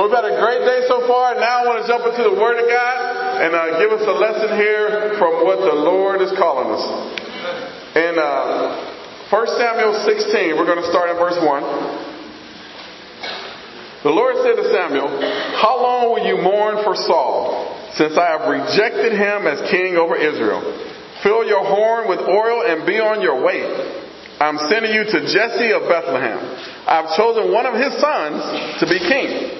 Well, we've had a great day so far. Now I want to jump into the Word of God and uh, give us a lesson here from what the Lord is calling us. In uh, 1 Samuel 16, we're going to start in verse 1. The Lord said to Samuel, How long will you mourn for Saul, since I have rejected him as king over Israel? Fill your horn with oil and be on your way. I'm sending you to Jesse of Bethlehem. I've chosen one of his sons to be king.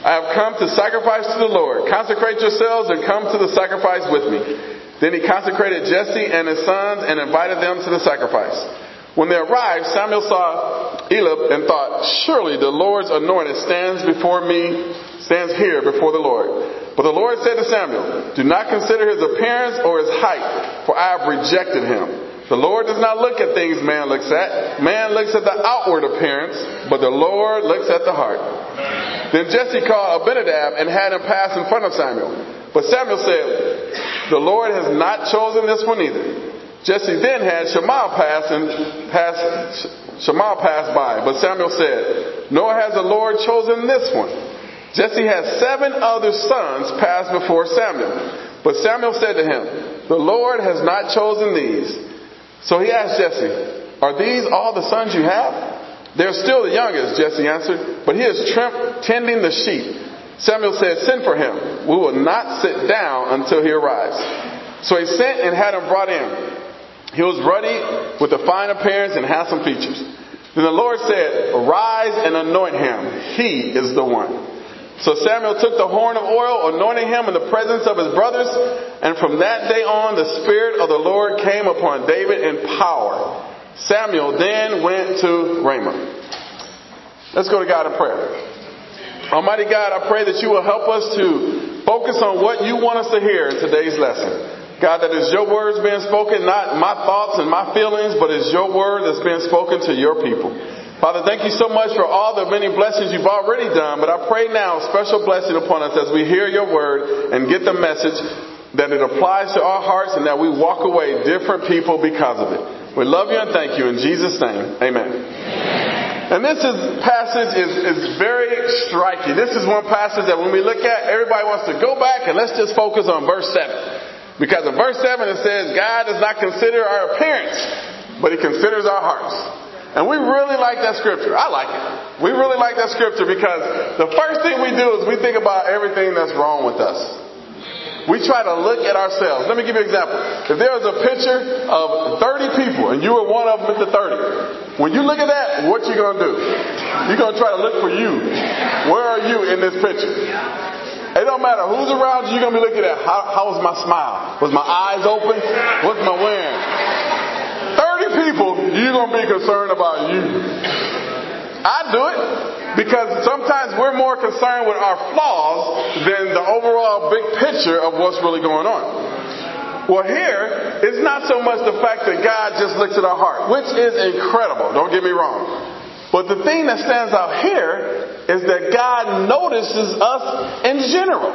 I have come to sacrifice to the Lord. Consecrate yourselves and come to the sacrifice with me. Then he consecrated Jesse and his sons and invited them to the sacrifice. When they arrived, Samuel saw Eliab and thought, Surely the Lord's anointed stands before me, stands here before the Lord. But the Lord said to Samuel, Do not consider his appearance or his height, for I have rejected him. The Lord does not look at things man looks at. Man looks at the outward appearance, but the Lord looks at the heart. Then Jesse called Abinadab and had him pass in front of Samuel. But Samuel said, The Lord has not chosen this one either. Jesse then had Shammah pass and pass Shammah pass by. But Samuel said, Nor has the Lord chosen this one. Jesse had seven other sons pass before Samuel. But Samuel said to him, The Lord has not chosen these. So he asked Jesse, Are these all the sons you have? They're still the youngest, Jesse answered, but he is tending the sheep. Samuel said, Send for him. We will not sit down until he arrives. So he sent and had him brought in. He was ruddy with a fine appearance and handsome features. Then the Lord said, Arise and anoint him. He is the one. So Samuel took the horn of oil, anointing him in the presence of his brothers, and from that day on the Spirit of the Lord came upon David in power. Samuel then went to Ramah. Let's go to God in prayer. Almighty God, I pray that you will help us to focus on what you want us to hear in today's lesson. God, that is your words being spoken, not my thoughts and my feelings, but it's your word that's being spoken to your people. Father, thank you so much for all the many blessings you've already done, but I pray now a special blessing upon us as we hear your word and get the message that it applies to our hearts and that we walk away different people because of it. We love you and thank you in Jesus' name. Amen. And this is, passage is, is very striking. This is one passage that when we look at, everybody wants to go back and let's just focus on verse 7. Because in verse 7 it says, God does not consider our appearance, but He considers our hearts. And we really like that scripture. I like it. We really like that scripture because the first thing we do is we think about everything that's wrong with us. We try to look at ourselves. Let me give you an example. If there was a picture of 30 people and you were one of them at the 30, when you look at that, what you going to do? You're going to try to look for you. Where are you in this picture? It don't matter who's around you, you're going to be looking at how, how was my smile? Was my eyes open? What's my wearing? 30 people, you're going to be concerned about you. I do it because sometimes we're more concerned with our flaws than the overall big picture of what's really going on. Well, here, it's not so much the fact that God just looks at our heart, which is incredible, don't get me wrong. But the thing that stands out here is that God notices us in general.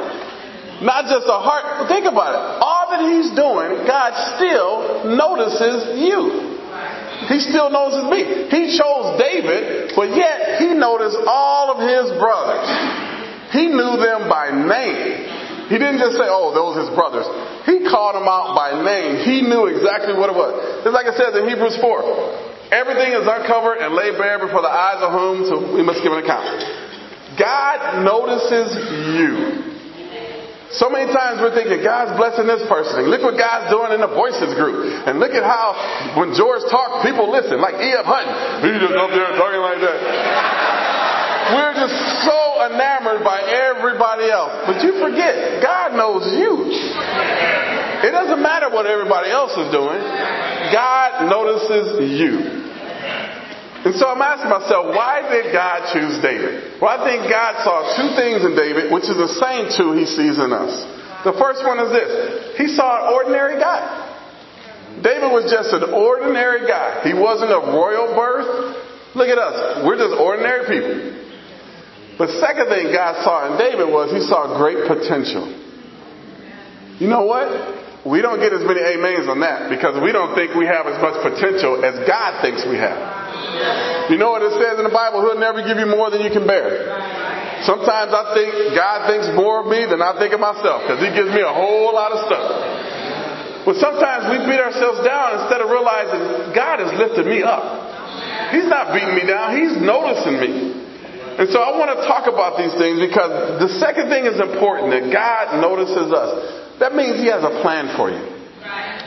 Not just a heart. Think about it. All that He's doing, God still notices you. He still notices me. He chose David, but yet He noticed all of His brothers. He knew them by name. He didn't just say, oh, those his brothers. He called them out by name. He knew exactly what it was. It's like it says in Hebrews 4. Everything is uncovered and laid bare before the eyes of whom, so we must give an account. God notices you. So many times we're thinking, God's blessing this person. look what God's doing in the voices group. And look at how when George talks, people listen, like E.F. Hutton. He's just up there talking like that. We're just so enamored by else. But you forget, God knows you. It doesn't matter what everybody else is doing. God notices you. And so I'm asking myself, why did God choose David? Well, I think God saw two things in David, which is the same two he sees in us. The first one is this. He saw an ordinary guy. David was just an ordinary guy. He wasn't of royal birth. Look at us. We're just ordinary people. The second thing God saw in David was he saw great potential. You know what? We don't get as many amens on that because we don't think we have as much potential as God thinks we have. You know what it says in the Bible? He'll never give you more than you can bear. Sometimes I think God thinks more of me than I think of myself because He gives me a whole lot of stuff. But sometimes we beat ourselves down instead of realizing God has lifted me up. He's not beating me down, He's noticing me. And so I want to talk about these things because the second thing is important that God notices us. That means He has a plan for you.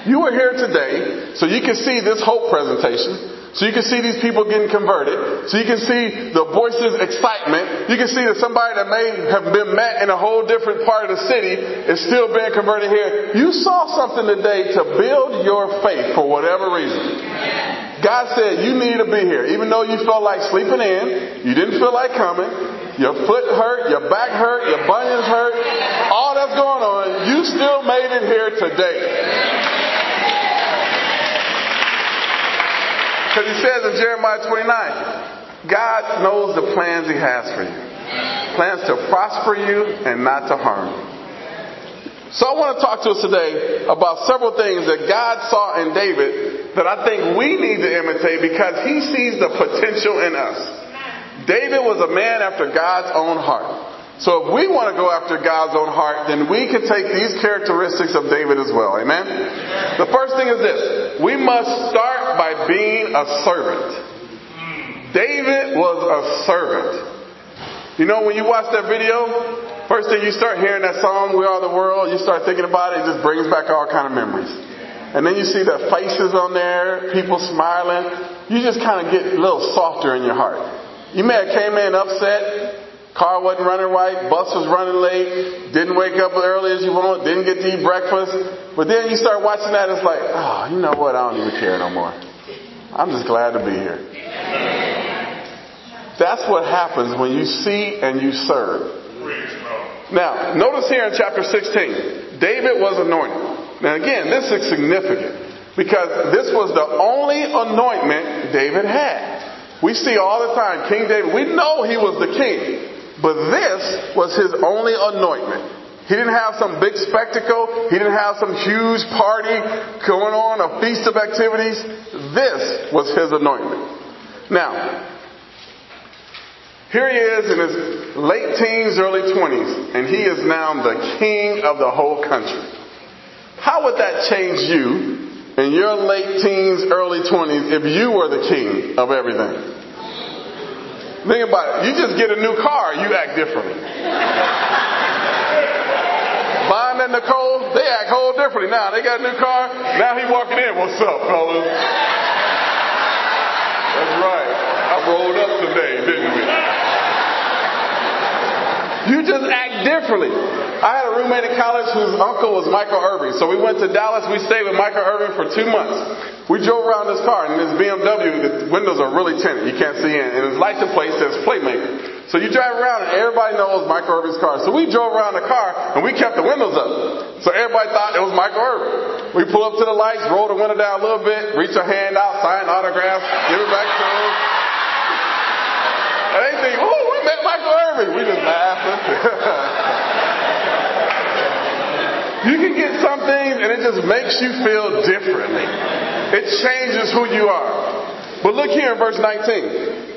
You are here today so you can see this hope presentation. So you can see these people getting converted. So you can see the voices excitement. You can see that somebody that may have been met in a whole different part of the city is still being converted here. You saw something today to build your faith for whatever reason. God said you need to be here. Even though you felt like sleeping in, you didn't feel like coming, your foot hurt, your back hurt, your bunions hurt, all that's going on, you still made it here today. Because he says in Jeremiah 29, God knows the plans he has for you. Plans to prosper you and not to harm you. So I want to talk to us today about several things that God saw in David that I think we need to imitate because he sees the potential in us. David was a man after God's own heart. So if we want to go after God's own heart, then we can take these characteristics of David as well. Amen? The first thing is this. We must start by being a servant. David was a servant. You know, when you watch that video, first thing you start hearing that song, We Are the World, you start thinking about it, it just brings back all kind of memories. And then you see the faces on there, people smiling. You just kind of get a little softer in your heart. You may have came in upset, Car wasn't running right, bus was running late, didn't wake up early as you want, didn't get to eat breakfast. But then you start watching that, it's like, oh, you know what? I don't even care no more. I'm just glad to be here. That's what happens when you see and you serve. Now, notice here in chapter 16, David was anointed. Now again, this is significant because this was the only anointment David had. We see all the time King David, we know he was the king. But this was his only anointment. He didn't have some big spectacle. He didn't have some huge party going on, a feast of activities. This was his anointment. Now, here he is in his late teens, early 20s, and he is now the king of the whole country. How would that change you in your late teens, early 20s if you were the king of everything? Think about it. You just get a new car, you act differently. Bond and Nicole, they act whole differently now. They got a new car. Now he walking in. What's up, fellas? That's right. I rolled up today, didn't we? You just act differently. I had a roommate in college whose uncle was Michael Irvin. So we went to Dallas. We stayed with Michael Irvin for two months. We drove around this car, and this BMW, the windows are really tinted. You can't see in. And his license plate says Playmaker. So you drive around, and everybody knows Michael Irvin's car. So we drove around the car, and we kept the windows up. So everybody thought it was Michael Irvin. We pull up to the lights, roll the window down a little bit, reach our hand out, sign autographs, give it back to him. And they think, oh, Irvin. We just laughing. you can get some things and it just makes you feel differently. It changes who you are. But look here in verse 19.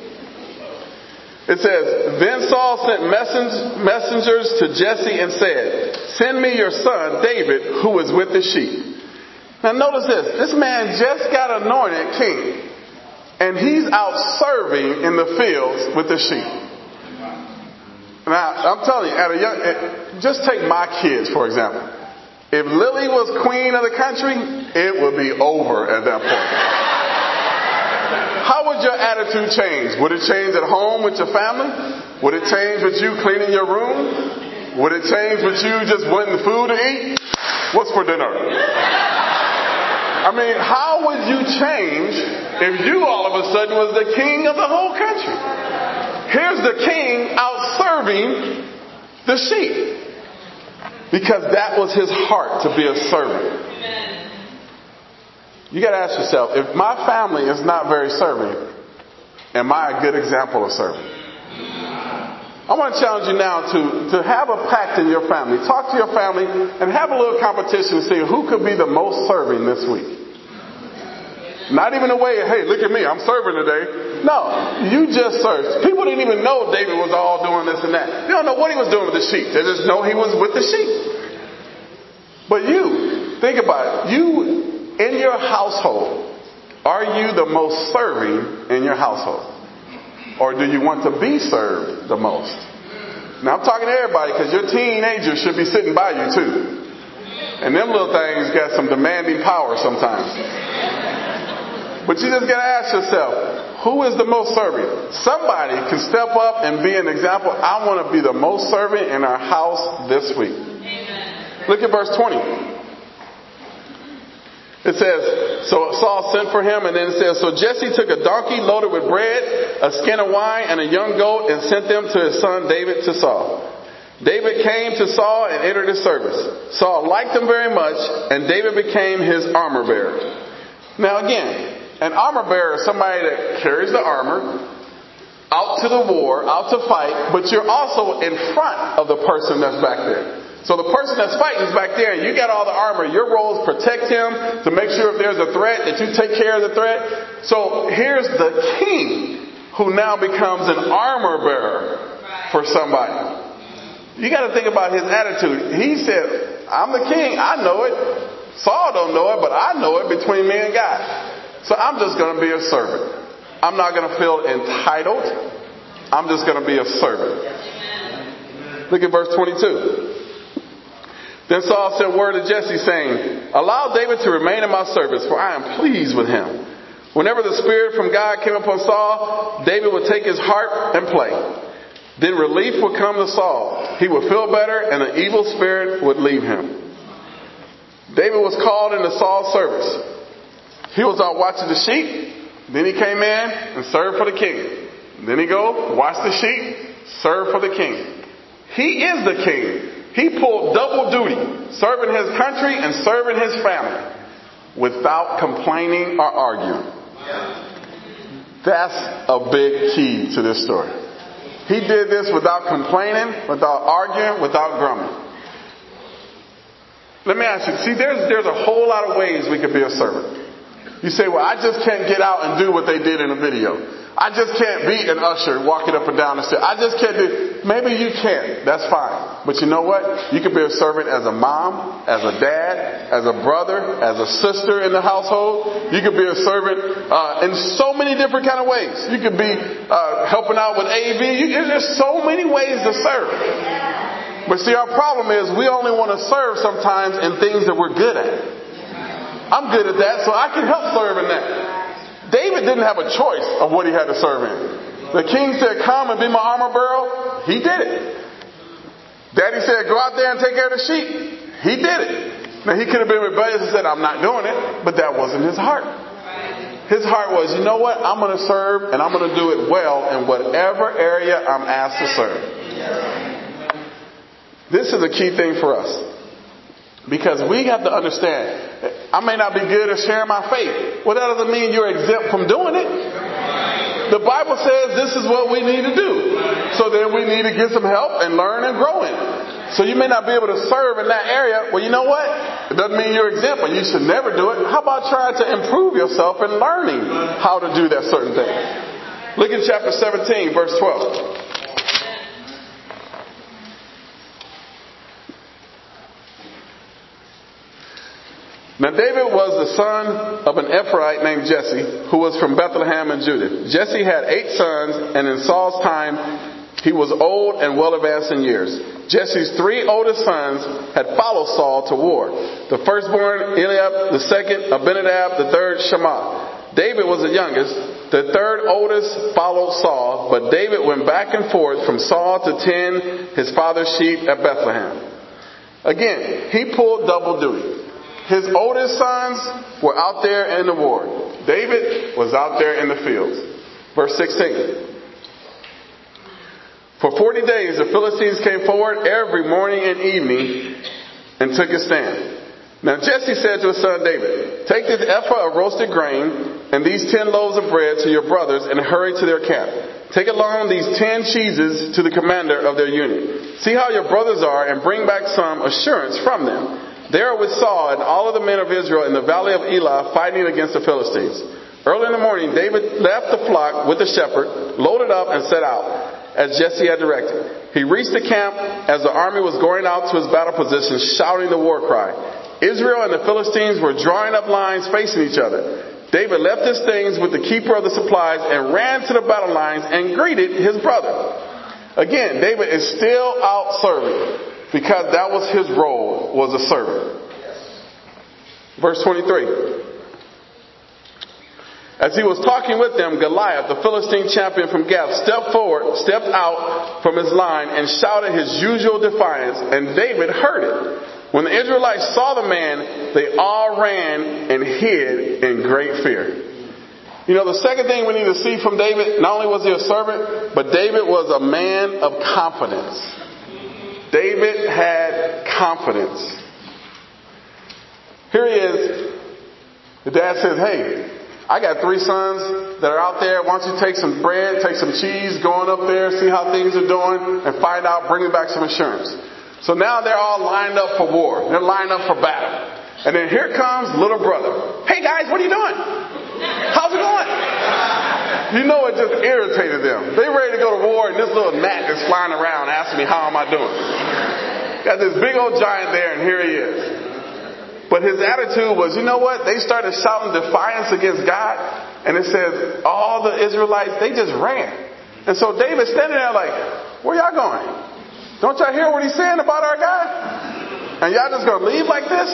It says, Then Saul sent messengers to Jesse and said, Send me your son David, who is with the sheep. Now notice this. This man just got anointed king. And he's out serving in the fields with the sheep. Now, I'm telling you, at a young, just take my kids, for example. If Lily was queen of the country, it would be over at that point. How would your attitude change? Would it change at home with your family? Would it change with you cleaning your room? Would it change with you just wanting food to eat? What's for dinner? I mean, how would you change if you all of a sudden was the king of the whole country? Here's the king out serving the sheep. Because that was his heart to be a servant. You gotta ask yourself, if my family is not very serving, am I a good example of serving? I want to challenge you now to, to have a pact in your family. Talk to your family and have a little competition to see who could be the most serving this week. Not even a way, hey, look at me, I'm serving today. No, you just served. People didn't even know David was all doing this and that. They don't know what he was doing with the sheep. They just know he was with the sheep. But you, think about it. You, in your household, are you the most serving in your household? Or do you want to be served the most? Now I'm talking to everybody because your teenagers should be sitting by you too. And them little things got some demanding power sometimes. But you just gotta ask yourself, who is the most servant? Somebody can step up and be an example. I want to be the most servant in our house this week. Amen. Look at verse 20. It says, so Saul sent for him, and then it says, so Jesse took a donkey loaded with bread, a skin of wine, and a young goat, and sent them to his son David to Saul. David came to Saul and entered his service. Saul liked him very much, and David became his armor bearer. Now again, an armor bearer is somebody that carries the armor out to the war, out to fight, but you're also in front of the person that's back there. So the person that's fighting is back there and you got all the armor. Your role is protect him, to make sure if there's a threat that you take care of the threat. So here's the king who now becomes an armor bearer for somebody. You got to think about his attitude. He said, I'm the king. I know it. Saul don't know it, but I know it between me and God. So I'm just going to be a servant. I'm not going to feel entitled. I'm just going to be a servant. Look at verse 22. Then Saul sent word to Jesse saying, Allow David to remain in my service, for I am pleased with him. Whenever the Spirit from God came upon Saul, David would take his harp and play. Then relief would come to Saul. He would feel better and an evil spirit would leave him. David was called into Saul's service. He was out watching the sheep. Then he came in and served for the king. Then he go, watch the sheep, serve for the king. He is the king. He pulled double duty, serving his country and serving his family without complaining or arguing. That's a big key to this story. He did this without complaining, without arguing, without grumbling. Let me ask you, see, there's, there's a whole lot of ways we could be a servant. You say, well, I just can't get out and do what they did in the video. I just can't be an usher walking up and down the stairs. I just can't do. Maybe you can. That's fine. But you know what? You can be a servant as a mom, as a dad, as a brother, as a sister in the household. You could be a servant uh, in so many different kind of ways. You could be uh, helping out with AV. You, there's so many ways to serve. But see, our problem is we only want to serve sometimes in things that we're good at. I'm good at that, so I can help serve in that. David didn't have a choice of what he had to serve in. The king said, Come and be my armor bearer. He did it. Daddy said, Go out there and take care of the sheep. He did it. Now, he could have been rebellious and said, I'm not doing it, but that wasn't his heart. His heart was, you know what? I'm going to serve and I'm going to do it well in whatever area I'm asked to serve. This is a key thing for us. Because we have to understand, I may not be good at sharing my faith. Well, that doesn't mean you're exempt from doing it. The Bible says this is what we need to do. So then we need to get some help and learn and grow in. So you may not be able to serve in that area. Well, you know what? It doesn't mean you're exempt you should never do it. How about trying to improve yourself in learning how to do that certain thing? Look at chapter 17, verse 12. Now David was the son of an Ephrathite named Jesse, who was from Bethlehem in Judah. Jesse had eight sons, and in Saul's time he was old and well advanced in years. Jesse's three oldest sons had followed Saul to war. The firstborn Eliab, the second Abinadab, the third Shammah. David was the youngest. The third oldest followed Saul, but David went back and forth from Saul to tend his father's sheep at Bethlehem. Again, he pulled double duty. His oldest sons were out there in the war. David was out there in the fields. Verse 16. For 40 days the Philistines came forward every morning and evening and took a stand. Now Jesse said to his son David, Take this ephah of roasted grain and these ten loaves of bread to your brothers and hurry to their camp. Take along these ten cheeses to the commander of their unit. See how your brothers are and bring back some assurance from them. There with Saul and all of the men of Israel in the valley of Elah fighting against the Philistines. Early in the morning, David left the flock with the shepherd, loaded up, and set out, as Jesse had directed. He reached the camp as the army was going out to its battle position, shouting the war cry. Israel and the Philistines were drawing up lines facing each other. David left his things with the keeper of the supplies and ran to the battle lines and greeted his brother. Again, David is still out serving because that was his role, was a servant. Verse 23. As he was talking with them, Goliath, the Philistine champion from Gath, stepped forward, stepped out from his line and shouted his usual defiance, and David heard it. When the Israelites saw the man, they all ran and hid in great fear. You know, the second thing we need to see from David, not only was he a servant, but David was a man of confidence. David had confidence. Here he is. The dad says, Hey, I got three sons that are out there. Why don't you take some bread, take some cheese, go on up there, see how things are doing, and find out, bring back some insurance. So now they're all lined up for war. They're lined up for battle. And then here comes little brother. Hey guys, what are you doing? How's it going? You know it just irritated them. They ready to go to war and this little gnat is flying around asking me how am I doing. Got this big old giant there and here he is. But his attitude was, you know what? They started shouting defiance against God and it says all the Israelites, they just ran. And so David's standing there like, where y'all going? Don't y'all hear what he's saying about our God? And y'all just gonna leave like this?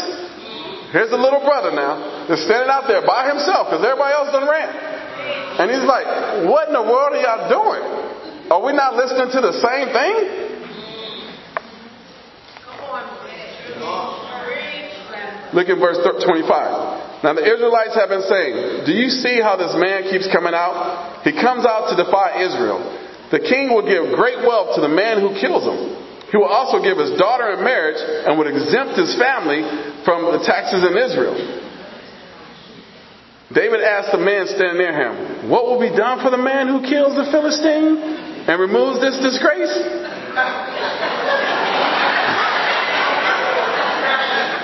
Here's the little brother now, just standing out there by himself because everybody else done ran. And he's like, What in the world are y'all doing? Are we not listening to the same thing? Look at verse 25. Now the Israelites have been saying, Do you see how this man keeps coming out? He comes out to defy Israel. The king will give great wealth to the man who kills him. He will also give his daughter in marriage and would exempt his family from the taxes in Israel. David asked the man standing near him, What will be done for the man who kills the Philistine and removes this disgrace?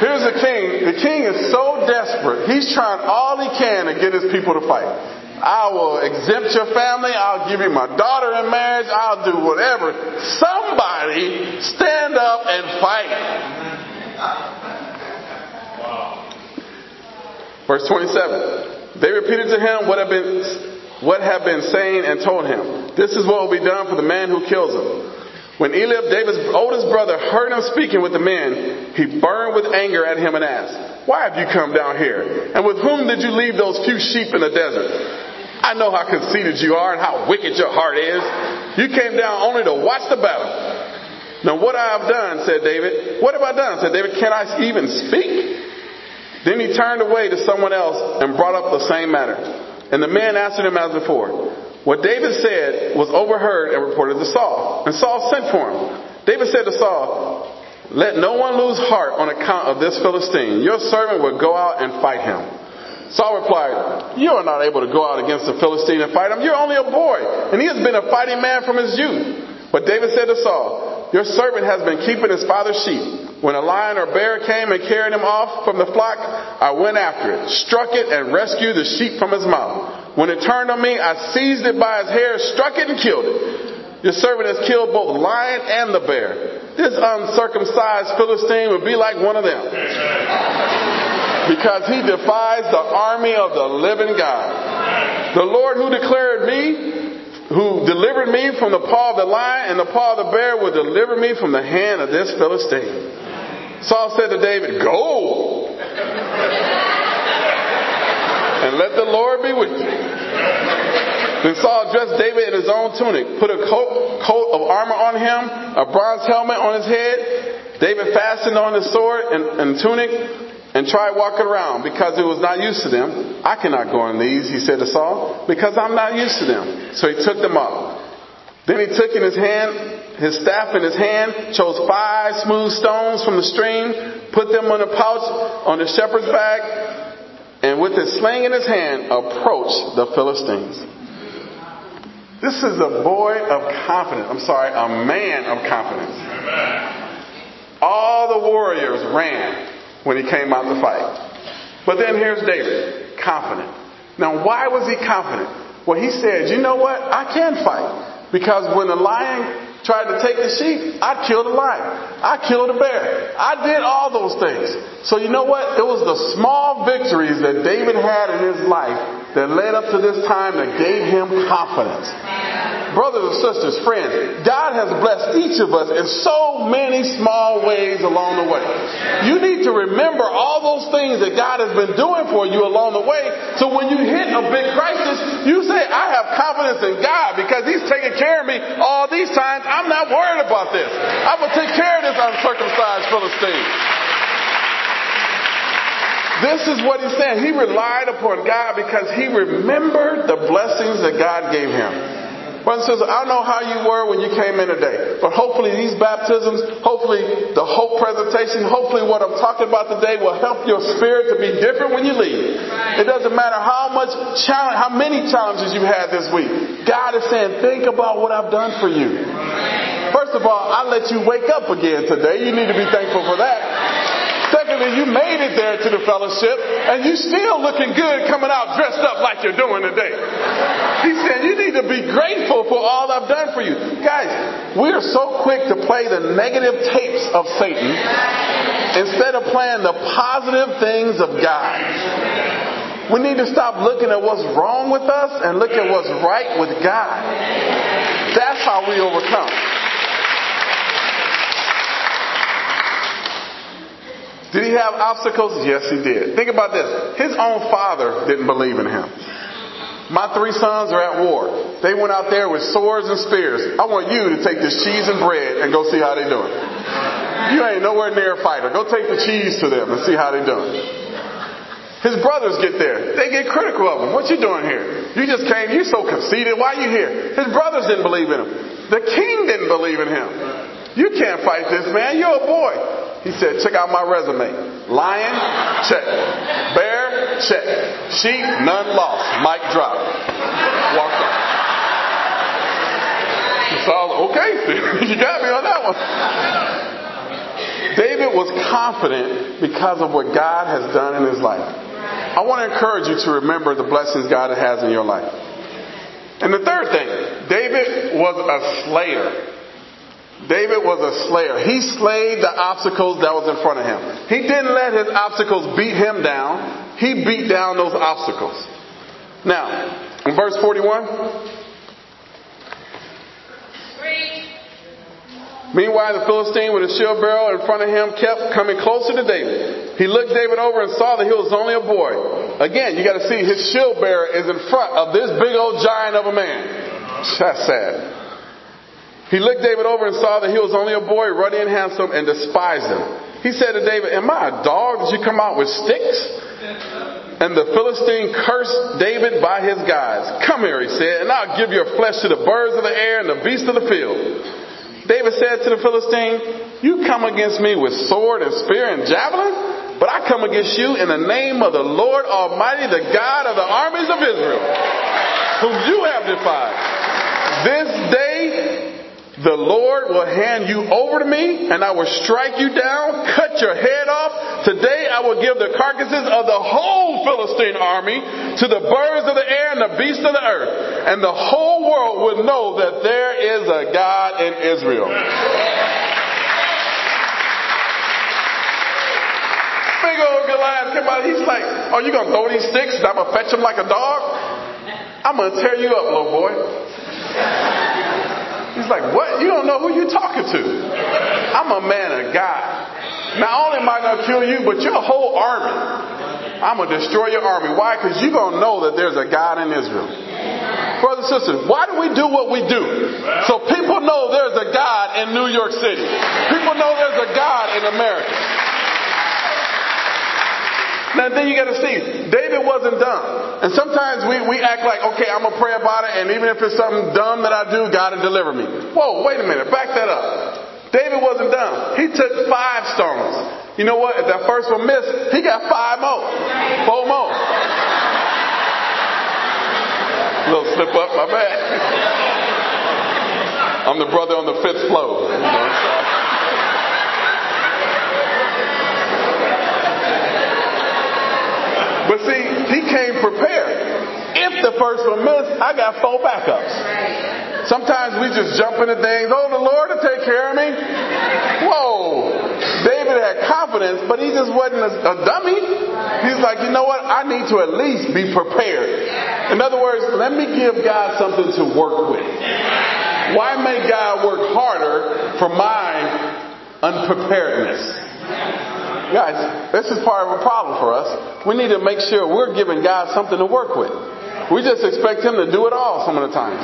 Here's the king. The king is so desperate. He's trying all he can to get his people to fight. I will exempt your family. I'll give you my daughter in marriage. I'll do whatever. Somebody stand up and fight. Verse 27. They repeated to him what had been, what had been saying and told him. This is what will be done for the man who kills him. When Eliab, David's oldest brother, heard him speaking with the men, he burned with anger at him and asked, Why have you come down here? And with whom did you leave those few sheep in the desert? I know how conceited you are and how wicked your heart is. You came down only to watch the battle. Now what I have done, said David. What have I done? said David. Can I even speak? Then he turned away to someone else and brought up the same matter. And the man answered him as before. What David said was overheard and reported to Saul. And Saul sent for him. David said to Saul, Let no one lose heart on account of this Philistine. Your servant will go out and fight him. Saul replied, You are not able to go out against the Philistine and fight him. You're only a boy, and he has been a fighting man from his youth. But David said to Saul, Your servant has been keeping his father's sheep. When a lion or bear came and carried him off from the flock, I went after it, struck it, and rescued the sheep from his mouth. When it turned on me, I seized it by its hair, struck it, and killed it. Your servant has killed both the lion and the bear. This uncircumcised Philistine would be like one of them. Because he defies the army of the living God. The Lord who declared me, who delivered me from the paw of the lion and the paw of the bear will deliver me from the hand of this Philistine. Saul said to David, Go! And let the Lord be with you. Then Saul dressed David in his own tunic, put a coat, coat of armor on him, a bronze helmet on his head. David fastened on his sword and, and tunic and tried walking around because it was not used to them. I cannot go on these, he said to Saul, because I'm not used to them. So he took them off. Then he took in his hand, his staff in his hand, chose five smooth stones from the stream, put them on a pouch on the shepherd's bag, and with his sling in his hand, approached the Philistines. This is a boy of confidence. I'm sorry, a man of confidence. All the warriors ran when he came out to fight. But then here's David, confident. Now, why was he confident? Well, he said, you know what? I can fight. Because when the lion tried to take the sheep, I killed a lion. I killed a bear. I did all those things. So you know what? It was the small victories that David had in his life that led up to this time that gave him confidence. Brothers and sisters, friends, God has blessed each of us in so many small ways along the way. You need to remember all those things that God has been doing for you along the way. So when you hit a big crisis, you say, I have confidence in God because He's taking care of me all these times. I'm not worried about this. Going to take care of this uncircumcised Philistine. This is what he's saying. He relied upon God because he remembered the blessings that God gave him. Brothers and sisters, I know how you were when you came in today, but hopefully these baptisms, hopefully the hope presentation, hopefully what I'm talking about today will help your spirit to be different when you leave. It doesn't matter how much challenge, how many challenges you had this week. God is saying, think about what I've done for you. First of all, I let you wake up again today. You need to be thankful for that. Secondly, you made it there to the fellowship and you still looking good coming out dressed up like you're doing today. He said, you need to be grateful for all I've done for you. Guys, we are so quick to play the negative tapes of Satan instead of playing the positive things of God. We need to stop looking at what's wrong with us and look at what's right with God. That's how we overcome. Did he have obstacles? Yes, he did. Think about this. His own father didn't believe in him. My three sons are at war. They went out there with swords and spears. I want you to take this cheese and bread and go see how they doing. You ain't nowhere near a fighter. Go take the cheese to them and see how they doing. His brothers get there. They get critical of him. What you doing here? You just came. You so conceited. Why you here? His brothers didn't believe in him. The king didn't believe in him. You can't fight this man. You're a boy. He said, check out my resume. Lion, check. Bear, check. Sheep, none lost. Mic drop. Walked off. So I was, okay, you got me on that one. David was confident because of what God has done in his life. I want to encourage you to remember the blessings God has in your life. And the third thing, David was a slayer. David was a slayer. He slayed the obstacles that was in front of him. He didn't let his obstacles beat him down. He beat down those obstacles. Now, in verse 41. Meanwhile, the Philistine with his shield bearer in front of him kept coming closer to David. He looked David over and saw that he was only a boy. Again, you got to see his shield bearer is in front of this big old giant of a man. That's sad. He looked David over and saw that he was only a boy, ruddy and handsome, and despised him. He said to David, Am I a dog that you come out with sticks? And the Philistine cursed David by his gods. Come here, he said, and I'll give your flesh to the birds of the air and the beasts of the field. David said to the Philistine, You come against me with sword and spear and javelin, but I come against you in the name of the Lord Almighty, the God of the armies of Israel, whom you have defied. This day the Lord will hand you over to me, and I will strike you down, cut your head off. Today I will give the carcasses of the whole Philistine army to the birds of the air and the beasts of the earth. And the whole world will know that there is a God in Israel. Big old Goliath came out. He's like, Are you going to throw these sticks and I'm going to fetch them like a dog? I'm going to tear you up, little boy. He's like, what? You don't know who you're talking to. I'm a man of God. Not only am I going to kill you, but your whole army. I'm going to destroy your army. Why? Because you're going to know that there's a God in Israel. Brothers and sisters, why do we do what we do? So people know there's a God in New York City. People know there's a God in America. Now then you gotta see, David wasn't dumb. And sometimes we, we act like, okay, I'm gonna pray about it, and even if it's something dumb that I do, God will deliver me. Whoa, wait a minute, back that up. David wasn't dumb. He took five stones. You know what? If that first one missed, he got five more. Four more. Little slip up, my bad. I'm the brother on the fifth floor. You know, But see, he came prepared. If the first one missed, I got four backups. Sometimes we just jump into things, oh, the Lord will take care of me. Whoa. David had confidence, but he just wasn't a, a dummy. He's like, you know what? I need to at least be prepared. In other words, let me give God something to work with. Why make God work harder for my unpreparedness? Guys, this is part of a problem for us. We need to make sure we're giving God something to work with. We just expect Him to do it all some of the times.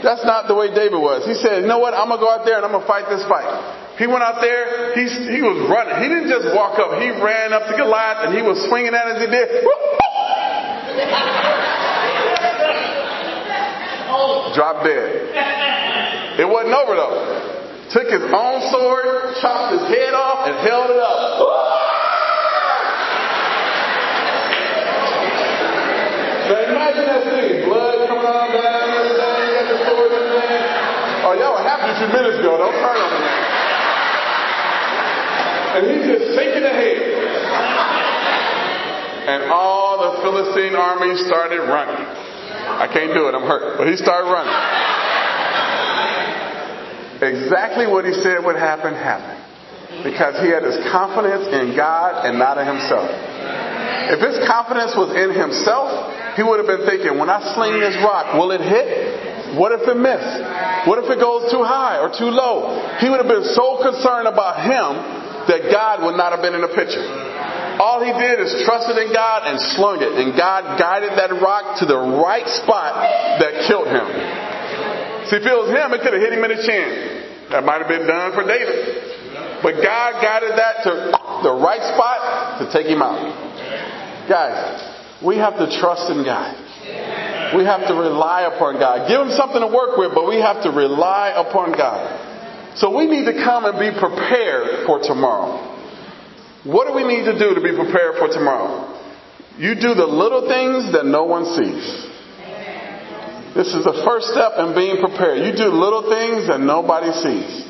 That's not the way David was. He said, you know what? I'm going to go out there and I'm going to fight this fight. He went out there, he, he was running. He didn't just walk up, he ran up to Goliath and he was swinging at it as he did. Drop dead. It wasn't over though took his own sword, chopped his head off, and held it up. now imagine that scene. Blood coming on down this thing, got the sword in there. Oh, y'all were happy a few minutes ago. Don't turn on me. And he's just shaking the head. And all the Philistine army started running. I can't do it, I'm hurt. But he started running. Exactly what he said would happen happened. Because he had his confidence in God and not in himself. If his confidence was in himself, he would have been thinking, when I sling this rock, will it hit? What if it missed? What if it goes too high or too low? He would have been so concerned about him that God would not have been in the picture. All he did is trusted in God and slung it, and God guided that rock to the right spot that killed him. If it was him, it could have hit him in the chin. That might have been done for David. But God guided that to the right spot to take him out. Guys, we have to trust in God. We have to rely upon God. Give him something to work with, but we have to rely upon God. So we need to come and be prepared for tomorrow. What do we need to do to be prepared for tomorrow? You do the little things that no one sees. This is the first step in being prepared. You do little things that nobody sees.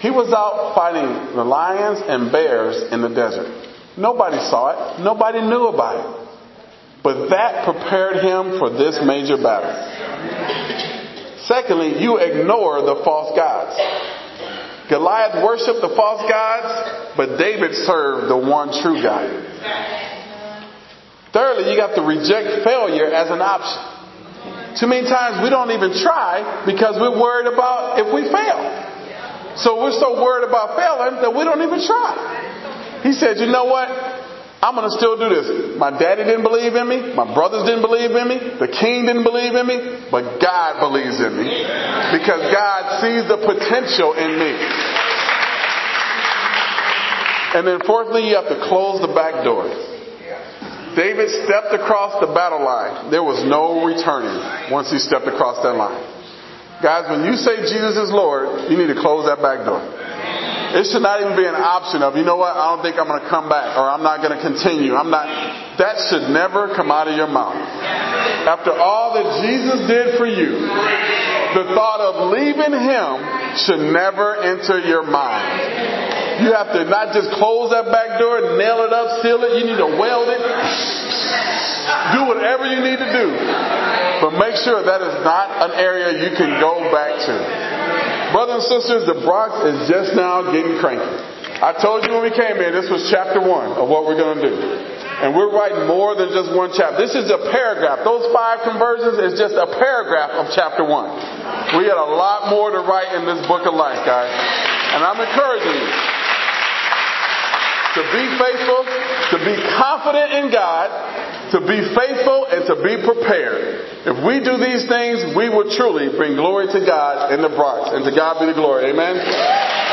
He was out fighting the lions and bears in the desert. Nobody saw it. Nobody knew about it. But that prepared him for this major battle. Secondly, you ignore the false gods. Goliath worshiped the false gods, but David served the one true God. Thirdly, you got to reject failure as an option. Too many times we don't even try because we're worried about if we fail. So we're so worried about failing that we don't even try. He said, you know what? I'm going to still do this. My daddy didn't believe in me. My brothers didn't believe in me. The king didn't believe in me. But God believes in me. Because God sees the potential in me. And then fourthly, you have to close the back door. David stepped across the battle line. There was no returning once he stepped across that line. Guys, when you say Jesus is Lord, you need to close that back door. It should not even be an option of, you know what, I don't think I'm going to come back or I'm not going to continue. I'm not, that should never come out of your mouth. After all that Jesus did for you, the thought of leaving Him should never enter your mind. You have to not just close that back door, nail it up, seal it. You need to weld it. Do whatever you need to do. But make sure that is not an area you can go back to. Brothers and sisters, the Bronx is just now getting cranky. I told you when we came in, this was chapter one of what we're going to do. And we're writing more than just one chapter. This is a paragraph. Those five conversions is just a paragraph of chapter one. We got a lot more to write in this book of life, guys. And I'm encouraging you to be faithful, to be confident in God, to be faithful, and to be prepared. If we do these things, we will truly bring glory to God in the Bronx. And to God be the glory. Amen.